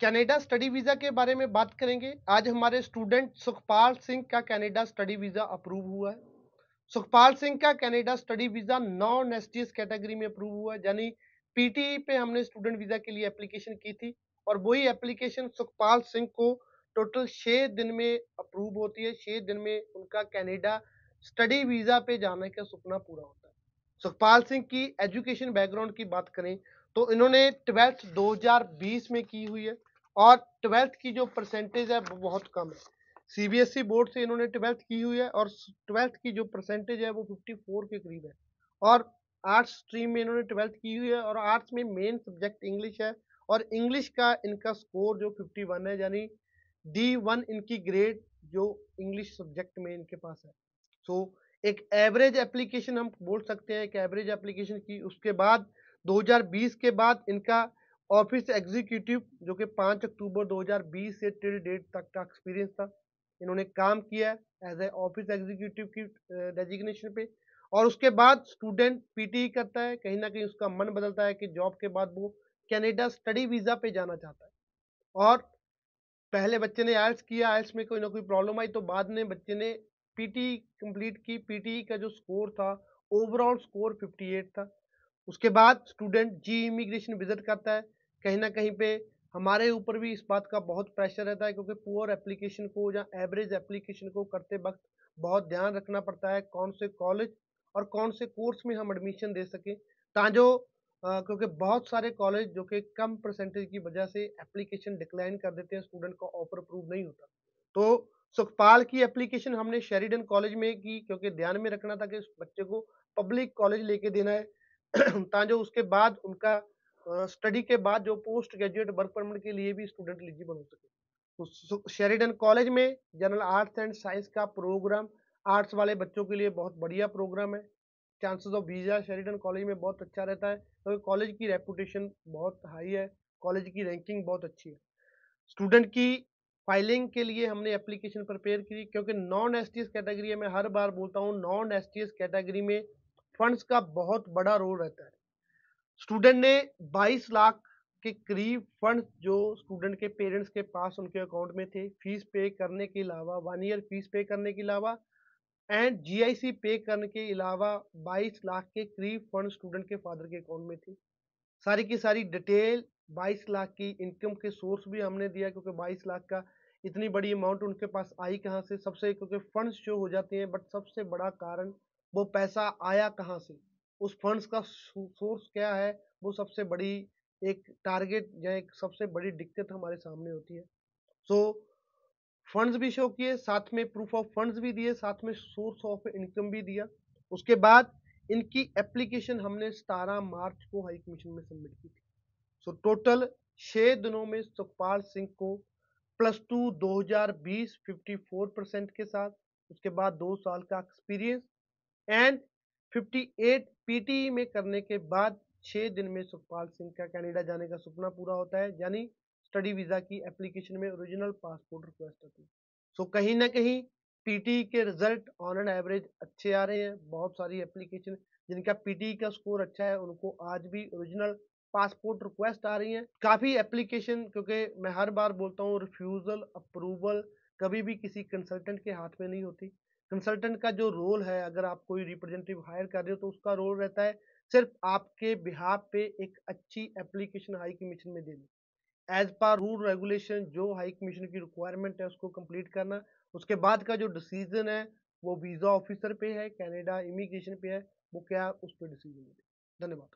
Canada study visa के बारे में बात करेंगे। आज हमारे स्टूडेंट सुखपाल सिंह का कनाडा स्टडी वीज़ा अप्रूव हुआ है। सुखपाल सिंह का Canada study visa non S category में अप्रूव हुआ है, यानी पीटी पे हमने स्टूडेंट वीज़ा के लिए एप्लीकेशन की थी और वही एप्लीकेशन सुखपाल सिंह को टोटल छः दिन में अप्रूव होती है। छः दिन में उनका कनाडा स्टडी वीज़ा पे जाने का सपना पूरा होता है। सुखपाल सिंह की एजुकेशन बैकग्राउंड की बात करें तो इन्होंने ट्वेल्थ 2020 में की हुई है। और ट्वेल्थ की जो परसेंटेज है वो बहुत कम है। सीबीएसई बोर्ड से इन्होंने ट्वेल्थ की हुई है और ट्वेल्थ की जो परसेंटेज है वो 54 के करीब है। और आर्ट्स स्ट्रीम में इन्होंने ट्वेल्थ की हुई है और आर्ट्स में मेन सब्जेक्ट इंग्लिश है और इंग्लिश का इनका स्कोर जो 51 है यानी डी वन इनकी ग्रेड जो इंग्लिश सब्जेक्ट में इनके पास है। सो so, एक एवरेज एप्लीकेशन हम बोल सकते हैं एक एवरेज एप्लीकेशन की। उसके बाद 2020 के बाद इनका ऑफ़िस एग्जीक्यूटिव, जो कि 5 अक्टूबर 2020 से टिल डेट तक का एक्सपीरियंस था। इन्होंने काम किया एज ए ऑफ़िस एग्जीक्यूटिव की डेजिग्नेशन पे और उसके बाद स्टूडेंट पीटी करता है। कहीं ना कहीं उसका मन बदलता है कि जॉब के बाद वो कनाडा स्टडी वीज़ा पे जाना चाहता है। और पहले बच्चे ने आयल्स किया। आयल्स में कोई ना कोई प्रॉब्लम आई तो बाद में बच्चे ने पीटी कंप्लीट की। पीटी का जो स्कोर था ओवरऑल स्कोर 58 था। उसके बाद स्टूडेंट जी इमिग्रेशन विज़िट करता है। कहीं ना कहीं पे हमारे ऊपर भी इस बात का बहुत प्रेशर रहता है क्योंकि पुअर एप्लीकेशन को या एवरेज एप्लीकेशन को करते वक्त बहुत ध्यान रखना पड़ता है कौन से कॉलेज और कौन से कोर्स में हम एडमिशन दे सकें। ताजो क्योंकि बहुत सारे कॉलेज जो कि कम परसेंटेज की वजह से एप्लीकेशन डिक्लाइन कर देते हैं स्टूडेंट को ऑफ़र अप्रूव नहीं होता। तो सुखपाल की एप्लीकेशन हमने शेरिडन कॉलेज में की क्योंकि ध्यान में रखना था कि उस बच्चे को पब्लिक कॉलेज लेके देना है। ताजो उसके बाद उनका स्टडी के बाद जो पोस्ट ग्रेजुएट वर्क परमिट के लिए भी स्टूडेंट एलिजिबल हो सके। तो शेरिडन कॉलेज में जनरल आर्ट्स एंड साइंस का प्रोग्राम आर्ट्स वाले बच्चों के लिए बहुत बढ़िया प्रोग्राम है। Chances of visa Sheridan college में बहुत अच्छा रहता है, क्योंकि तो कॉलेज की रेपुटेशन बहुत हाई है कॉलेज की रैंकिंग बहुत अच्छी है। स्टूडेंट की फाइलिंग के लिए हमने एप्लीकेशन प्रिपेयर की, क्योंकि नॉन एस कैटेगरी में हर बार बोलता हूँ नॉन एस कैटेगरी में फंड्स का बहुत बड़ा रोल रहता है। स्टूडेंट ने 22 लाख के करीब फंड जो स्टूडेंट के पेरेंट्स के पास उनके अकाउंट में थे, फ़ीस पे करने के अलावा वन ईयर फ़ीस पे करने के अलावा एंड जीआईसी पे करने के अलावा 22 लाख के करीब फंड स्टूडेंट के फादर के अकाउंट में थे। सारी की सारी डिटेल 22 लाख की इनकम के सोर्स भी हमने दिया, क्योंकि 22 लाख का इतनी बड़ी अमाउंट उनके पास आई कहाँ से? सबसे, क्योंकि फंड्स शो हो जाते हैं बट सबसे बड़ा कारण वो पैसा आया कहाँ से? उस फंड्स का सोर्स क्या है? वो सबसे बड़ी एक टारगेट या एक सबसे बड़ी दिक्कत हमारे सामने होती है। सो so, फंड्स भी शो किए साथ में प्रूफ ऑफ़ फंड्स भी दिए साथ में सोर्स ऑफ़ इनकम भी दिया। उसके बाद इनकी एप्लीकेशन हमने सतारह मार्च को हाई कमीशन में सबमिट की थी। सो टोटल छः दिनों में सुखपाल सिंह को प्लस टू 2020 54 परसेंट के साथ उसके बाद दो साल का एक्सपीरियंस एंड 58 पीटी में करने के बाद छः दिन में सुखपाल सिंह का कनाडा जाने का सपना पूरा होता है, यानी स्टडी वीज़ा की एप्लीकेशन में ओरिजिनल पासपोर्ट रिक्वेस्ट होती है। सो कहीं ना कहीं पीटी के रिज़ल्ट ऑन एन एवरेज अच्छे आ रहे हैं, बहुत सारी एप्लीकेशन जिनका पीटी का स्कोर अच्छा है, उनको आज भी ओरिजिनल पासपोर्ट रिक्वेस्ट आ रही हैं। काफ़ी एप्लीकेशन क्योंकि मैं हर बार बोलता हूँ रिफ्यूज़ल अप्रूवल कभी भी किसी कंसल्टेंट के हाथ में नहीं होती। कंसल्टेंट का जो रोल है, अगर आप कोई रिप्रेजेंटेटिव हायर कर रहे हो तो उसका रोल रहता है सिर्फ़ आपके बिहार पे एक अच्छी एप्लीकेशन हाई कमीशन में देनी। एज पर रूल रेगुलेशन जो हाई कमीशन की रिक्वायरमेंट है, उसको कंप्लीट करना। उसके बाद का जो डिसीज़न है, वो वीज़ा ऑफिसर पे है कनाडा इमिग्रेशन पे है, वो क्या उस पर डिसीज़न धन्यवाद।